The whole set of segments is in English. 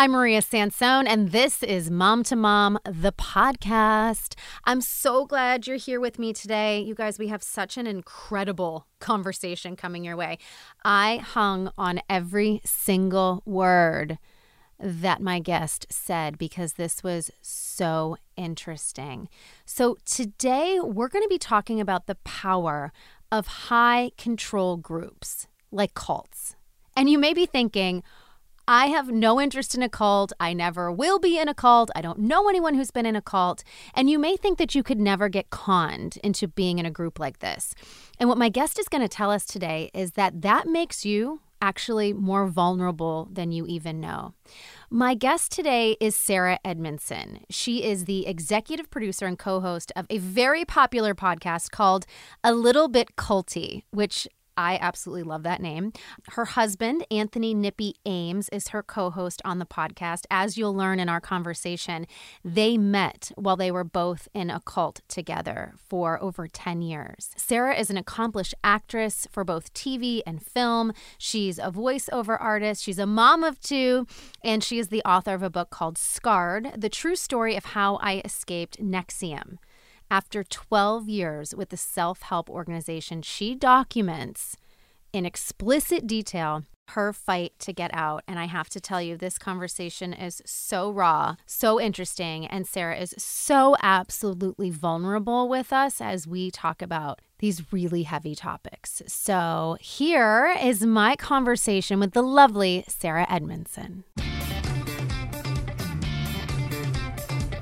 I'm Maria Sansone, and this is Mom to Mom, the podcast. I'm so glad you're here with me today. You guys, we have such an incredible conversation coming your way. I hung on every single word that my guest said because this was so interesting. So, today we're going to be talking about the power of high control groups like cults. And you may be thinking, I have no interest in a cult. I never will be in a cult. I don't know anyone who's been in a cult. And you may think that you could never get conned into being in a group like this. And what my guest is going to tell us today is that that makes you actually more vulnerable than you even know. My guest today is Sarah Edmondson. She is the executive producer and co host of a very popular podcast called A Little Bit Culty, which I absolutely love that name. Her husband, Anthony Nippy Ames, is her co host on the podcast. As you'll learn in our conversation, they met while they were both in a cult together for over 10 years. Sarah is an accomplished actress for both TV and film. She's a voiceover artist, she's a mom of two, and she is the author of a book called Scarred The True Story of How I Escaped NXIVM. After 12 years with the self help organization, she documents in explicit detail her fight to get out. And I have to tell you, this conversation is so raw, so interesting. And Sarah is so absolutely vulnerable with us as we talk about these really heavy topics. So here is my conversation with the lovely Sarah Edmondson.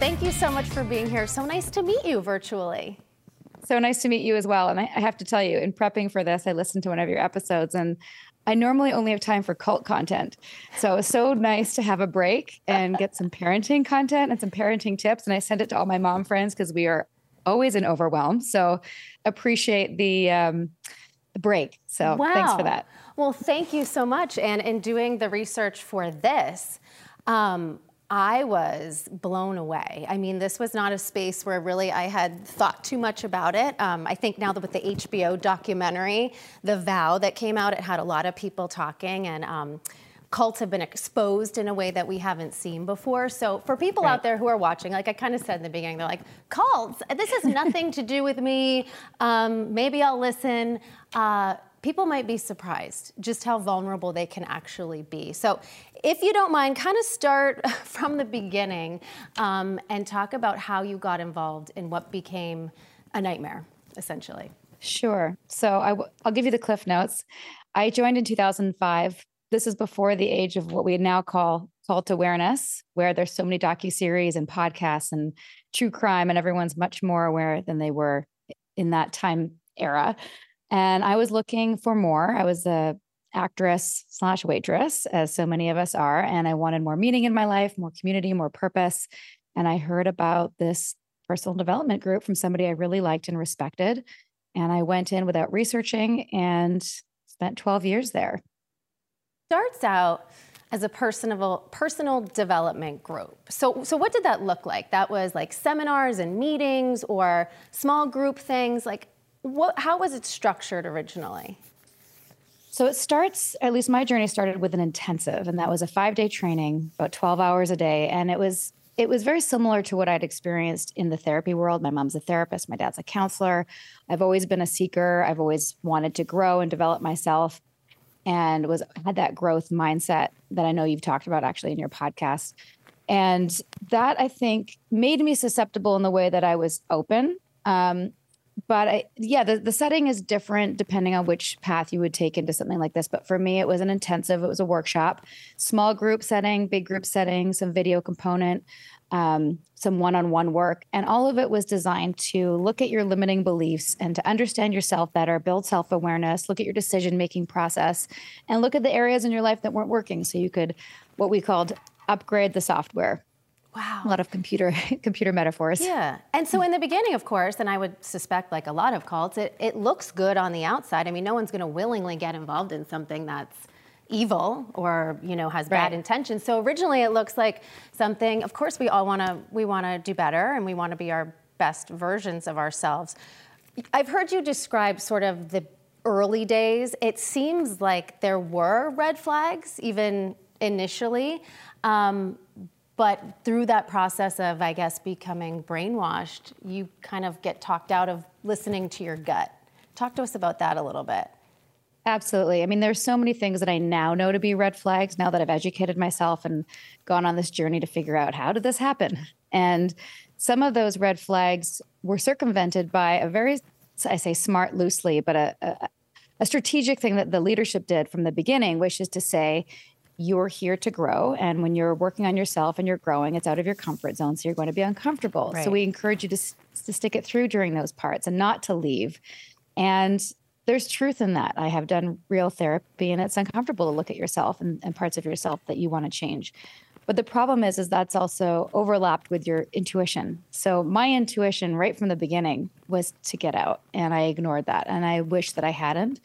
Thank you so much for being here. So nice to meet you virtually. So nice to meet you as well. And I, I have to tell you, in prepping for this, I listened to one of your episodes and I normally only have time for cult content. So it was so nice to have a break and get some parenting content and some parenting tips. And I sent it to all my mom friends because we are always in overwhelm. So appreciate the um, break. So wow. thanks for that. Well, thank you so much. And in doing the research for this, um, I was blown away. I mean, this was not a space where really I had thought too much about it. Um, I think now that with the HBO documentary, The Vow that came out, it had a lot of people talking and. Um, cults have been exposed in a way that we haven't seen before. So for people right. out there who are watching, like I kind of said in the beginning, they're like, cults, this has nothing to do with me. Um, maybe I'll listen. Uh, people might be surprised just how vulnerable they can actually be. So, if you don't mind, kind of start from the beginning um, and talk about how you got involved in what became a nightmare, essentially. Sure. So, i w- I'll give you the cliff notes. I joined in 2005. This is before the age of what we now call cult awareness, where there's so many docu series and podcasts and true crime, and everyone's much more aware than they were in that time era. And I was looking for more. I was a actress slash waitress, as so many of us are, and I wanted more meaning in my life, more community, more purpose. And I heard about this personal development group from somebody I really liked and respected. And I went in without researching and spent 12 years there. Starts out as a personal personal development group. So so what did that look like? That was like seminars and meetings or small group things like what, how was it structured originally? So it starts, at least my journey started with an intensive, and that was a five day training, about 12 hours a day. And it was it was very similar to what I'd experienced in the therapy world. My mom's a therapist, my dad's a counselor. I've always been a seeker. I've always wanted to grow and develop myself and was had that growth mindset that I know you've talked about actually in your podcast. And that I think made me susceptible in the way that I was open. Um, but I, yeah, the, the setting is different depending on which path you would take into something like this. But for me, it was an intensive, it was a workshop, small group setting, big group setting, some video component, um, some one on one work. And all of it was designed to look at your limiting beliefs and to understand yourself better, build self awareness, look at your decision making process, and look at the areas in your life that weren't working. So you could, what we called, upgrade the software Wow. A lot of computer computer metaphors. Yeah. And so in the beginning, of course, and I would suspect like a lot of cults, it, it looks good on the outside. I mean, no one's going to willingly get involved in something that's evil or you know has bad intentions so originally it looks like something of course we all want to we want to do better and we want to be our best versions of ourselves i've heard you describe sort of the early days it seems like there were red flags even initially. Um, but through that process of, I guess, becoming brainwashed, you kind of get talked out of listening to your gut. Talk to us about that a little bit. Absolutely. I mean, there's so many things that I now know to be red flags now that I've educated myself and gone on this journey to figure out how did this happen? And some of those red flags were circumvented by a very, I say smart loosely, but a, a, a strategic thing that the leadership did from the beginning, which is to say, you're here to grow. And when you're working on yourself and you're growing, it's out of your comfort zone. So you're going to be uncomfortable. Right. So we encourage you to, to stick it through during those parts and not to leave. And there's truth in that. I have done real therapy and it's uncomfortable to look at yourself and, and parts of yourself that you want to change. But the problem is, is that's also overlapped with your intuition. So my intuition right from the beginning was to get out and I ignored that. And I wish that I hadn't.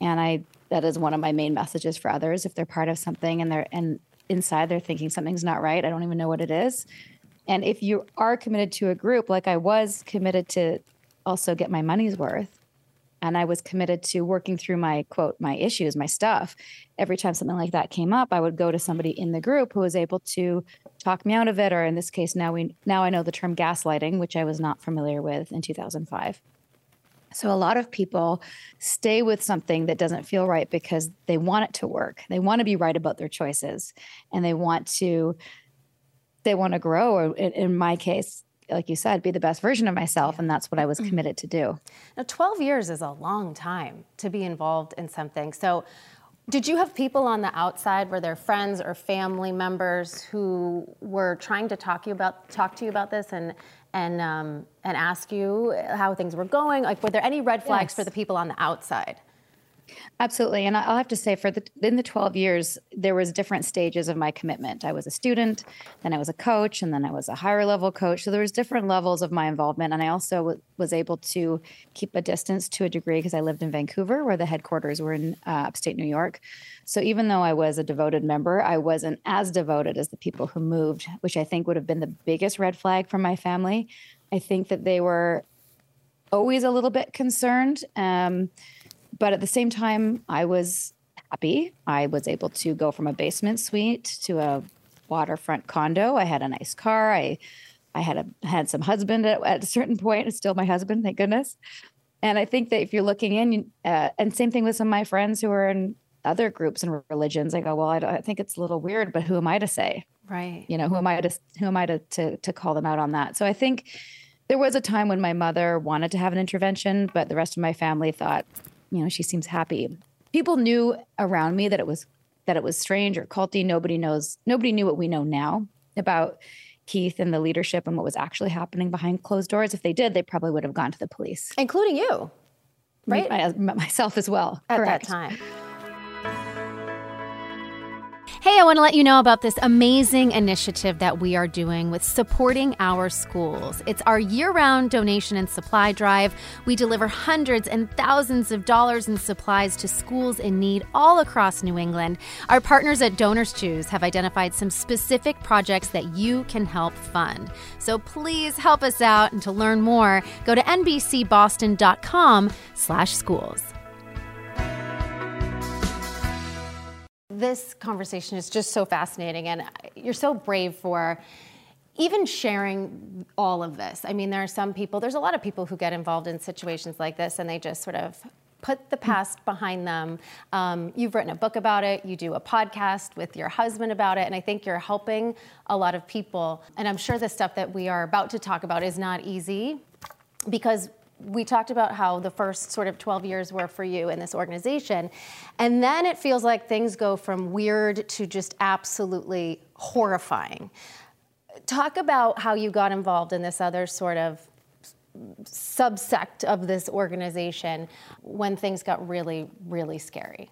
And I that is one of my main messages for others. If they're part of something and they're and inside they're thinking something's not right, I don't even know what it is. And if you are committed to a group, like I was committed to also get my money's worth, and I was committed to working through my quote, my issues, my stuff. Every time something like that came up, I would go to somebody in the group who was able to talk me out of it, or in this case, now we now I know the term gaslighting, which I was not familiar with in 2005. So a lot of people stay with something that doesn't feel right because they want it to work. They want to be right about their choices, and they want to they want to grow. Or in, my case, like you said, be the best version of myself. And that's what I was mm. committed to do. Now, 12 years is a long time to be involved in something. So, did you have people on the outside, were there friends or family members who were trying to talk you about talk to you about this and and um, and ask you how things were going? Like, were there any red flags yes. for the people on the outside? Absolutely. And I'll have to say for the in the 12 years there was different stages of my commitment. I was a student, then I was a coach, and then I was a higher level coach. So there was different levels of my involvement and I also w- was able to keep a distance to a degree because I lived in Vancouver where the headquarters were in uh, upstate New York. So even though I was a devoted member, I wasn't as devoted as the people who moved, which I think would have been the biggest red flag for my family. I think that they were always a little bit concerned. Um, but at the same time, I was happy. I was able to go from a basement suite to a waterfront condo. I had a nice car. I I had a handsome husband at, at a certain point. It's still my husband, thank goodness. And I think that if you're looking in, uh, and same thing with some of my friends who are in other groups and religions, I go, well, I, I, think it's a little weird, but who am I to say? Right. You know, who am I to who am I to to to call them out on that? So I think there was a time when my mother wanted to have an intervention, but the rest of my family thought you know, she seems happy. People knew around me that it was that it was strange or culty. Nobody knows. Nobody knew what we know now about Keith and the leadership and what was actually happening behind closed doors. If they did, they probably would have gone to the police, including you, right? Me, myself as well. At Correct. that time. Hey, I want to let you know about this amazing initiative that we are doing with supporting our schools. It's our year round donation and supply drive. We deliver hundreds and thousands of dollars in supplies to schools in need all across New England. Our partners at Donors Choose have identified some specific projects that you can help fund. So please help us out. And to learn more, go to nbcboston.com slash schools. This conversation is just so fascinating, and you're so brave for even sharing all of this. I mean, there are some people, there's a lot of people who get involved in situations like this and they just sort of put the past behind them. Um, you've written a book about it, you do a podcast with your husband about it, and I think you're helping a lot of people. And I'm sure the stuff that we are about to talk about is not easy because we talked about how the first sort of 12 years were for you in this organization. And then it feels like things go from weird to just absolutely horrifying. Talk about how you got involved in this other sort of subsect of this organization when things got really, really scary.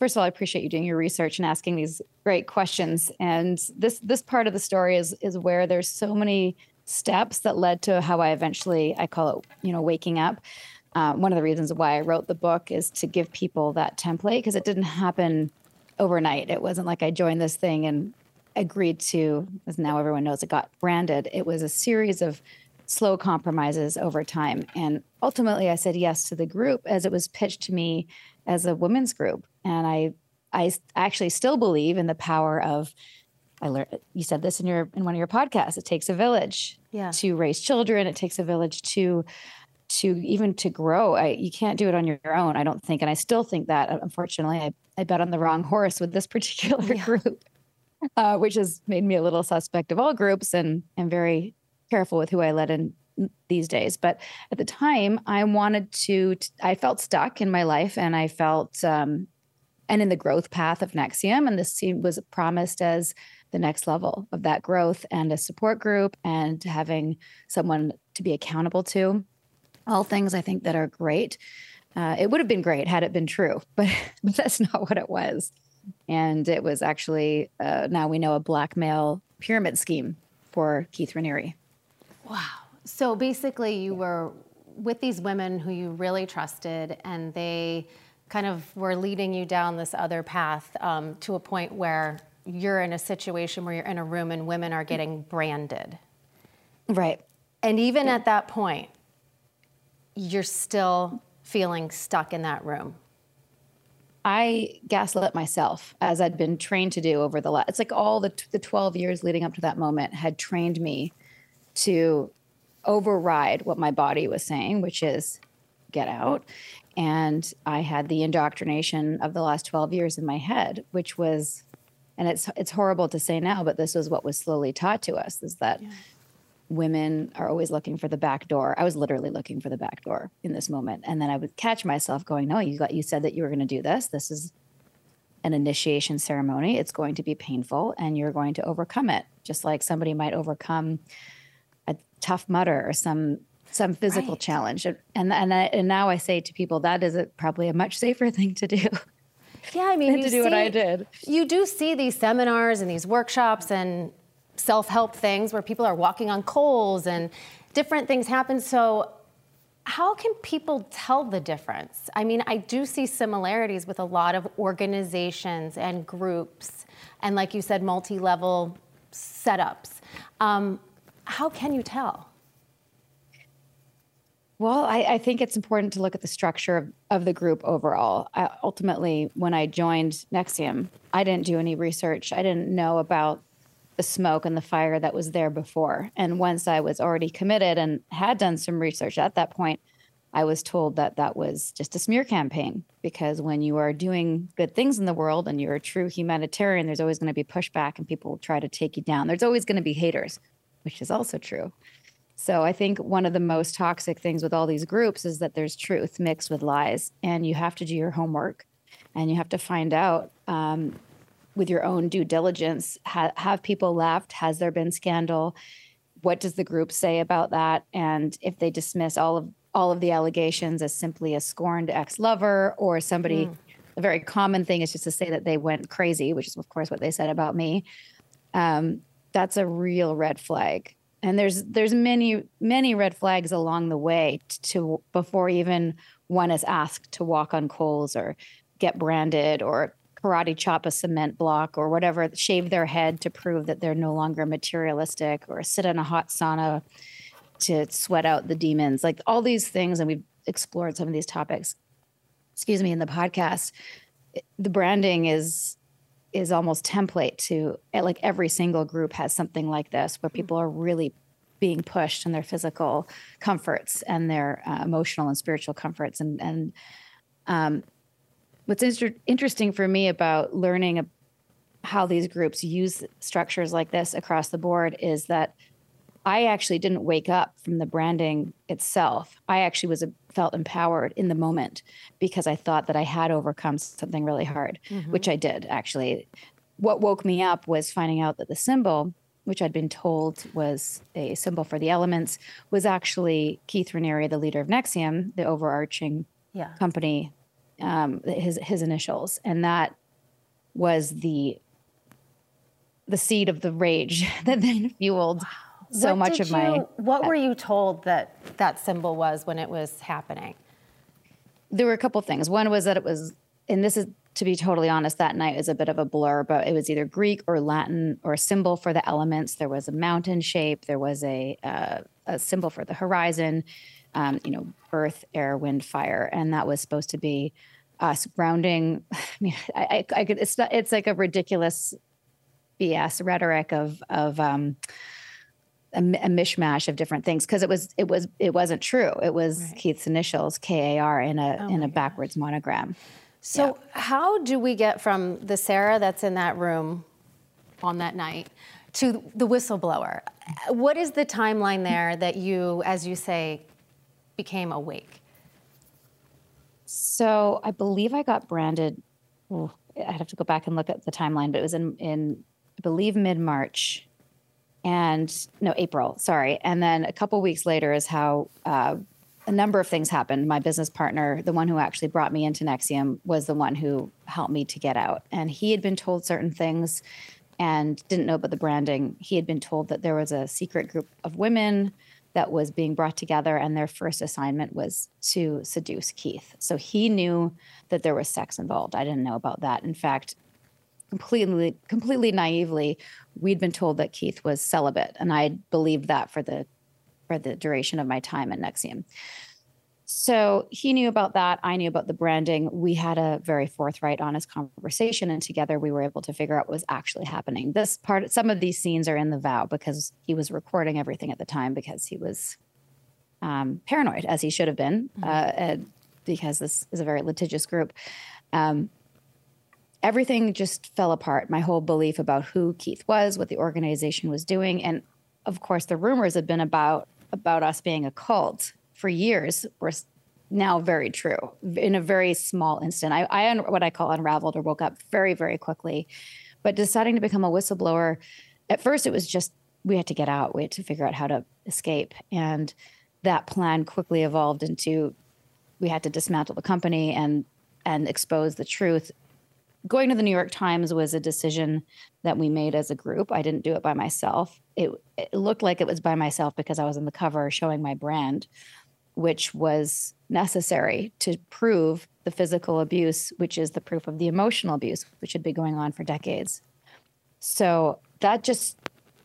First of all, I appreciate you doing your research and asking these great questions. And this this part of the story is is where there's so many steps that led to how I eventually I call it you know waking up. Uh, one of the reasons why I wrote the book is to give people that template because it didn't happen overnight. It wasn't like I joined this thing and agreed to, as now everyone knows, it got branded. It was a series of slow compromises over time. And ultimately, I said yes to the group as it was pitched to me as a women's group. And I I actually still believe in the power of I learned you said this in your in one of your podcasts. It takes a village yeah. to raise children. It takes a village to to even to grow. I, you can't do it on your own, I don't think. And I still think that unfortunately I, I bet on the wrong horse with this particular yeah. group. Uh, which has made me a little suspect of all groups and and very careful with who I let in these days. But at the time, I wanted to. I felt stuck in my life, and I felt um, and in the growth path of NXIVM, and this was promised as the next level of that growth and a support group and having someone to be accountable to. All things I think that are great. Uh, it would have been great had it been true, but, but that's not what it was. And it was actually, uh, now we know, a blackmail pyramid scheme for Keith Raniere. Wow. So basically, you were with these women who you really trusted, and they kind of were leading you down this other path um, to a point where you're in a situation where you're in a room and women are getting branded. Right. And even yeah. at that point, you're still feeling stuck in that room. I gaslit myself as I'd been trained to do over the last, it's like all the, the 12 years leading up to that moment had trained me to override what my body was saying, which is get out. And I had the indoctrination of the last 12 years in my head, which was and it's it's horrible to say now, but this was what was slowly taught to us: is that yeah. women are always looking for the back door. I was literally looking for the back door in this moment, and then I would catch myself going, "No, you got you said that you were going to do this. This is an initiation ceremony. It's going to be painful, and you're going to overcome it, just like somebody might overcome a Tough Mudder or some some physical right. challenge. And and and, I, and now I say to people that is a, probably a much safer thing to do. Yeah, I mean, to do see, what I did. You do see these seminars and these workshops and self-help things where people are walking on coals and different things happen. So how can people tell the difference? I mean, I do see similarities with a lot of organizations and groups, and like you said, multi-level setups. Um, how can you tell? Well, I, I, think it's important to look at the structure of, of the group overall. I, ultimately, when I joined NXIVM, I didn't do any research. I didn't know about the smoke and the fire that was there before. And once I was already committed and had done some research at that point, I was told that that was just a smear campaign because when you are doing good things in the world and you're a true humanitarian, there's always going to be pushback and people will try to take you down. There's always going to be haters, which is also true. So I think one of the most toxic things with all these groups is that there's truth mixed with lies, and you have to do your homework, and you have to find out um, with your own due diligence: ha- have people left? Has there been scandal? What does the group say about that? And if they dismiss all of all of the allegations as simply a scorned ex-lover or somebody, mm. a very common thing is just to say that they went crazy, which is of course what they said about me. Um, that's a real red flag and there's there's many many red flags along the way to before even one is asked to walk on coals or get branded or karate chop a cement block or whatever shave their head to prove that they're no longer materialistic or sit in a hot sauna to sweat out the demons. Like all these things and we've explored some of these topics excuse me in the podcast. The branding is is almost template to eh, like every single group has something like this where people are really being pushed in their physical comforts and their uh, emotional and spiritual comforts. And and um, what's inter- interesting for me about learning how these groups use structures like this across the board is that I actually didn't wake up from the branding itself. I actually was a, felt empowered in the moment because I thought that I had overcome something really hard, mm-hmm. which I did actually. What woke me up was finding out that the symbol, which I'd been told was a symbol for the elements, was actually Keith Raniere, the leader of NXIVM, the overarching yeah. company, um, his his initials, and that was the the seed of the rage that then fueled. Wow so what much of you, my. What were you told that that symbol was when it was happening? There were a couple things. One was that it was, and this is to be totally honest, that night was a bit of a blur, but it was either Greek or Latin or a symbol for the elements. There was a mountain shape. There was a uh, a symbol for the horizon. Um, you know, earth, air, wind, fire, and that was supposed to be us grounding. I mean, I, I, I could. It's not. It's like a ridiculous BS rhetoric of of um, a, a mishmash of different things because it was it was it wasn't true. It was right. Keith's initials K A R in a oh in a backwards gosh. monogram. So yeah. how do we get from the Sarah that's in that room on that night to the whistleblower? What is the timeline there that you, as you say, became awake? So I believe I got branded. Oh, I'd have to go back and look at the timeline, but it was in in I believe mid March, and no April. Sorry, and then a couple weeks later is how uh, a number of things happened. My business partner, the one who actually brought me into NXIVM was the one who helped me to get out, and he had been told certain things and didn't know about the branding. He had been told that there was a secret group of women that was being brought together and their first assignment was to seduce Keith. So he knew that there was sex involved. I didn't know about that. In fact, completely completely naively, we'd been told that Keith was celibate and I believed that for the for the duration of my time at NXIVM So he knew about that. I knew about the branding. We had a very forthright, honest conversation, and together we were able to figure out what was actually happening. This part, some of these scenes are in the vow because he was recording everything at the time because he was um, paranoid, as he should have been, mm-hmm. uh, because this is a very litigious group. Um, everything just fell apart. My whole belief about who Keith was, what the organization was doing, and of course, the rumors had been about about us being a cult for years were now very true in a very small instant. I, I what I call unraveled or woke up very, very quickly. But deciding to become a whistleblower, at first it was just we had to get out, we had to figure out how to escape. And that plan quickly evolved into we had to dismantle the company and and expose the truth. Going to the New York Times was a decision that we made as a group. I didn't do it by myself. It, it looked like it was by myself because I was on the cover showing my brand which was necessary to prove the physical abuse, which is the proof of the emotional abuse, which had been going on for decades. So that just,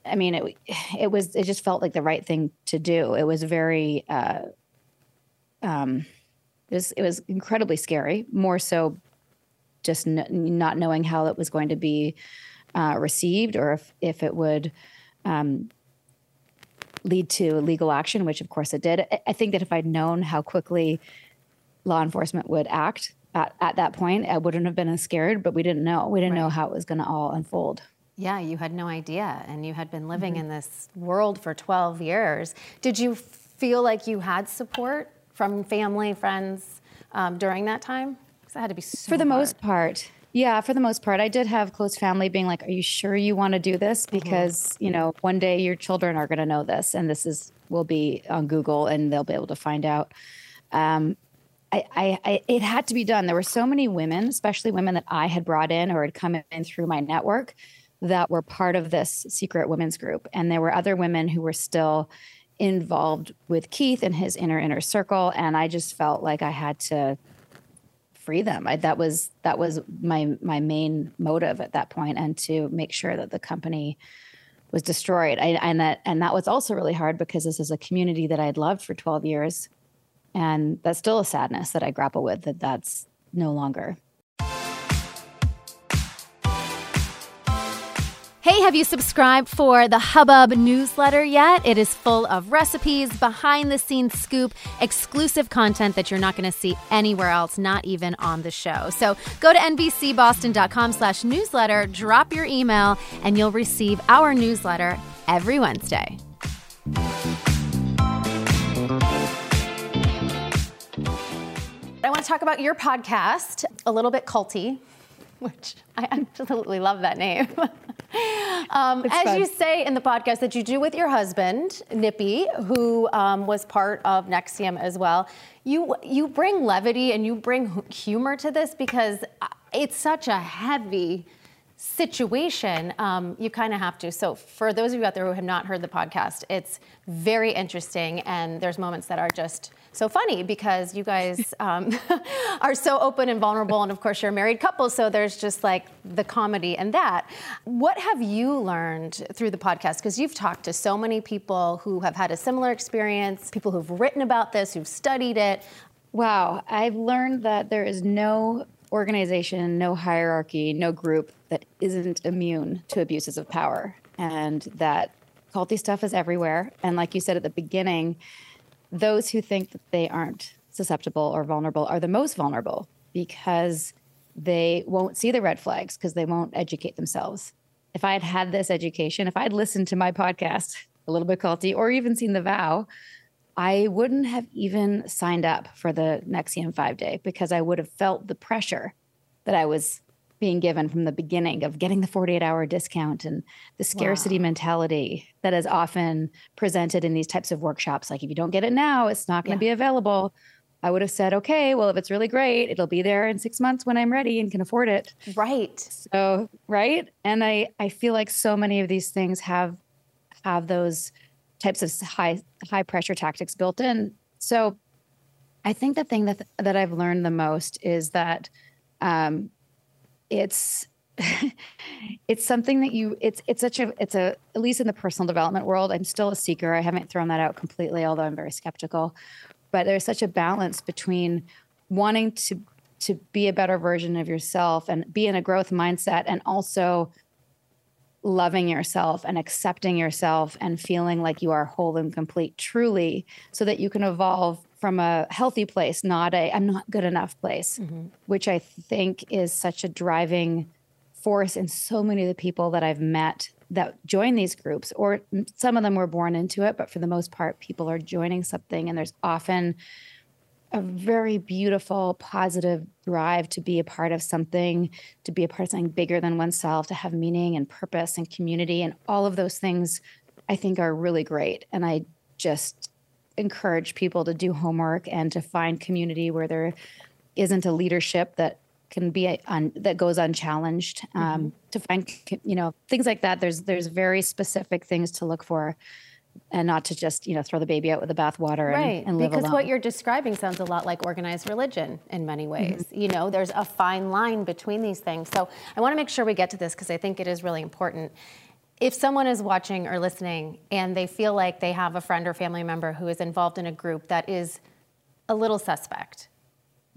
I mean, it it was it just felt like the right thing to do. It was very, uh, um, it was it was incredibly scary. More so, just n- not knowing how it was going to be uh, received, or if if it would um, lead to legal action, which of course it did. I think that if I'd known how quickly law enforcement would act at, at that point, I wouldn't have been as scared, but we didn't know. We didn't right. know how it was going to all unfold. Yeah, you had no idea, and you had been living mm-hmm. in this world for 12 years. Did you feel like you had support from family, friends um, during that time? That had to be so For the hard. most part, yeah, for the most part, I did have close family being like, "Are you sure you want to do this? Mm-hmm. Because mm-hmm. you know, one day your children are going to know this, and this is will be on Google, and they'll be able to find out." Um, I, I, I, it had to be done. There were so many women, especially women that I had brought in or had come in through my network, that were part of this secret women's group, and there were other women who were still involved with Keith and his inner inner circle, and I just felt like I had to free them. I, that was that was my my main motive at that point, and to make sure that the company was destroyed. I, and that and that was also really hard because this is a community that I'd loved for 12 years, and that's still a sadness that I grapple with that that's no longer. Hey, have you subscribed for the Hubbub newsletter yet? It is full of recipes, behind the scenes scoop, exclusive content that you're not going to see anywhere else, not even on the show. So go to nbcboston.com slash newsletter, drop your email, and you'll receive our newsletter every Wednesday. I want to talk about your podcast, a little bit culty, which I absolutely love that name. Um, as fun. you say in the podcast that you do with your husband, Nippy, who um, was part of NXIVM as well, you you bring levity and you bring humor to this because uh, it's such a heavy situation, um, you kind of have to. So, for those of you out there who have not heard the podcast, it's very interesting, and there's moments that are just so funny because you guys um, are so open and vulnerable, and of course, you're a married couple, so there's just like the comedy and that. What have you learned through the podcast? Because you've talked to so many people who have had a similar experience, people who've written about this, who've studied it. Wow. I've learned that there is no organization, no hierarchy, no group that isn't immune to abuses of power, and that culty stuff is everywhere. And like you said at the beginning, those who think that they aren't susceptible or vulnerable are the most vulnerable because they won't see the red flags because they won't educate themselves. If I had had this education, if I'd listened to my podcast, a little bit culty, or even seen the vow, I wouldn't have even signed up for the NXIVM five day because I would have felt the pressure that I was being given from the beginning of getting the 48 hour discount and the scarcity wow. mentality that is often presented in these types of workshops. Like, if you don't get it now, it's not going to yeah. be available. I would have said, okay, well, if it's really great, it'll be there in six months when I'm ready and can afford it. Right. So, right. And I, I feel like so many of these things have have those types of high high pressure tactics built in. So I think the thing that that I've learned the most is that um, it's it's something that you it's it's such a it's a at least in the personal development world i'm still a seeker i haven't thrown that out completely although i'm very skeptical but there's such a balance between wanting to to be a better version of yourself and be in a growth mindset and also loving yourself and accepting yourself and feeling like you are whole and complete truly so that you can evolve from a healthy place not a i'm not good enough place mm-hmm. which i think is such a driving force in so many of the people that i've met that join these groups or some of them were born into it but for the most part people are joining something and there's often a very beautiful, positive drive to be a part of something, to be a part of something bigger than oneself, to have meaning and purpose and community. And all of those things I think are really great. And I just encourage people to do homework and to find community where there isn't a leadership that can be un, that goes unchallenged um, mm-hmm. to find you know things like that there's there's very specific things to look for and not to just you know throw the baby out with the bathwater right. and, and live because alone. what you're describing sounds a lot like organized religion in many ways mm-hmm. you know there's a fine line between these things so i want to make sure we get to this because i think it is really important if someone is watching or listening and they feel like they have a friend or family member who is involved in a group that is a little suspect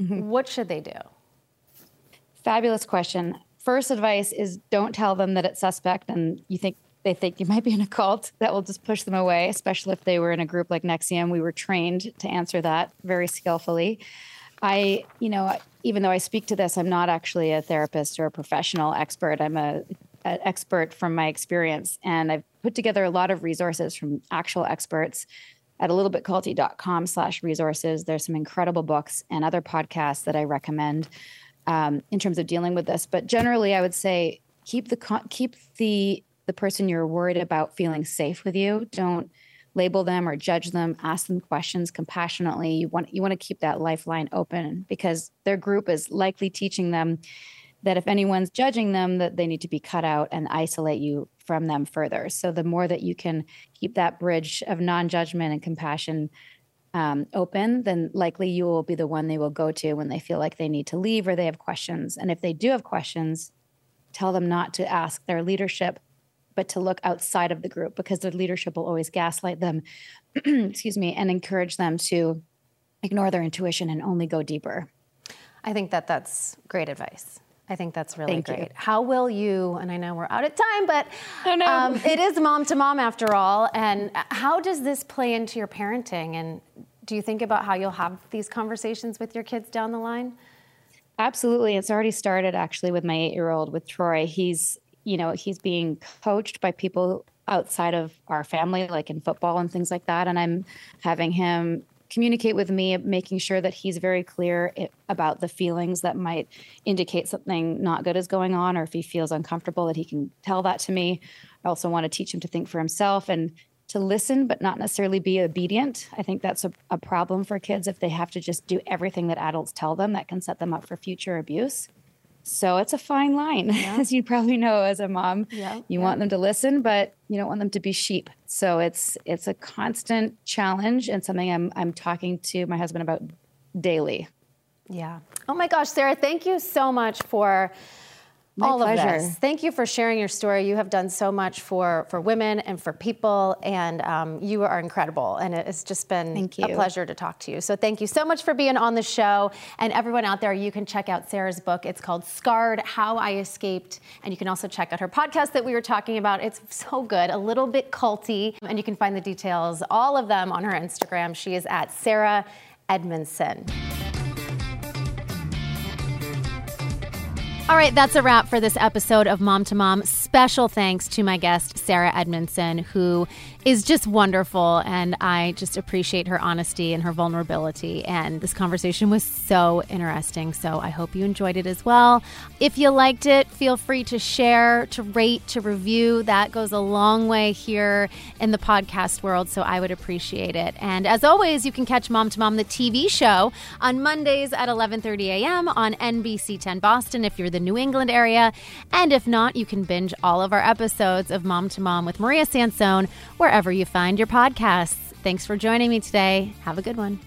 mm-hmm. what should they do fabulous question first advice is don't tell them that it's suspect and you think they think you might be in a cult, that will just push them away, especially if they were in a group like NXIVM. We were trained to answer that very skillfully. I, you know, even though I speak to this, I'm not actually a therapist or a professional expert. I'm a an expert from my experience, and I've put together a lot of resources from actual experts at a little bit culty.com slash resources. There's some incredible books and other podcasts that I recommend um, in terms of dealing with this. But generally, I would say keep the keep the the person you're worried about feeling safe with you. Don't label them or judge them. Ask them questions compassionately. You want you want to keep that lifeline open because their group is likely teaching them that if anyone's judging them that they need to be cut out and isolate you from them further. So the more that you can keep that bridge of non-judgment and compassion um, open, then likely you will be the one they will go to when they feel like they need to leave or they have questions. And if they do have questions, tell them not to ask their leadership but to look outside of the group because their leadership will always gaslight them, excuse me, and encourage them to ignore their intuition and only go deeper. I think that that's great advice. I think that's really Thank great. You. How will you, and I know we're out of time, but oh, no. um, it is mom to mom after all. And how does this play into your parenting? And do you think about how you'll have these conversations with your kids down the line? Absolutely. It's already started actually with my eight year old, with Troy. He's you know, he's being coached by people outside of our family, like in football and things like that. And I'm having him communicate with me, making sure that he's very clear about the feelings that might indicate something not good is going on, or if he feels uncomfortable, that he can tell that to me. I also want to teach him to think for himself and to listen, but not necessarily be obedient. I think that's a, a problem for kids if they have to just do everything that adults tell them that can set them up for future abuse. So it's a fine line, yeah. as you probably know as a mom. Yeah, you yeah. want them to listen, but you don't want them to be sheep. So it's it's a constant challenge and something I'm I'm talking to my husband about daily. Yeah. Oh my gosh, Sarah, thank you so much for My all pleasure. of this. Thank you for sharing your story. You have done so much for for women and for people, and um, you are incredible. And it's just been a pleasure to talk to you. So thank you so much for being on the show. And everyone out there, you can check out Sarah's book. It's called Scarred: How I Escaped, and you can also check out her podcast that we were talking about. It's so good, a little bit culty, and you can find the details, all of them, on her Instagram. She is at Sarah Edmondson. All right, that's a wrap for this episode of Mom to Mom. Special thanks to my guest, Sarah Edmondson, who is just wonderful. And I just appreciate her honesty and her vulnerability. And this conversation was so interesting. So I hope you enjoyed it as well. If you liked it, feel free to share, to rate, to review. That goes a long way here in the podcast world. So I would appreciate it. And as always, you can catch Mom to Mom, the TV show, on Mondays at 11:30 a.m. on NBC 10 Boston if you're the New England area. And if not, you can binge all of our episodes of Mom to Mom with Maria Sansone wherever you find your podcasts. Thanks for joining me today. Have a good one.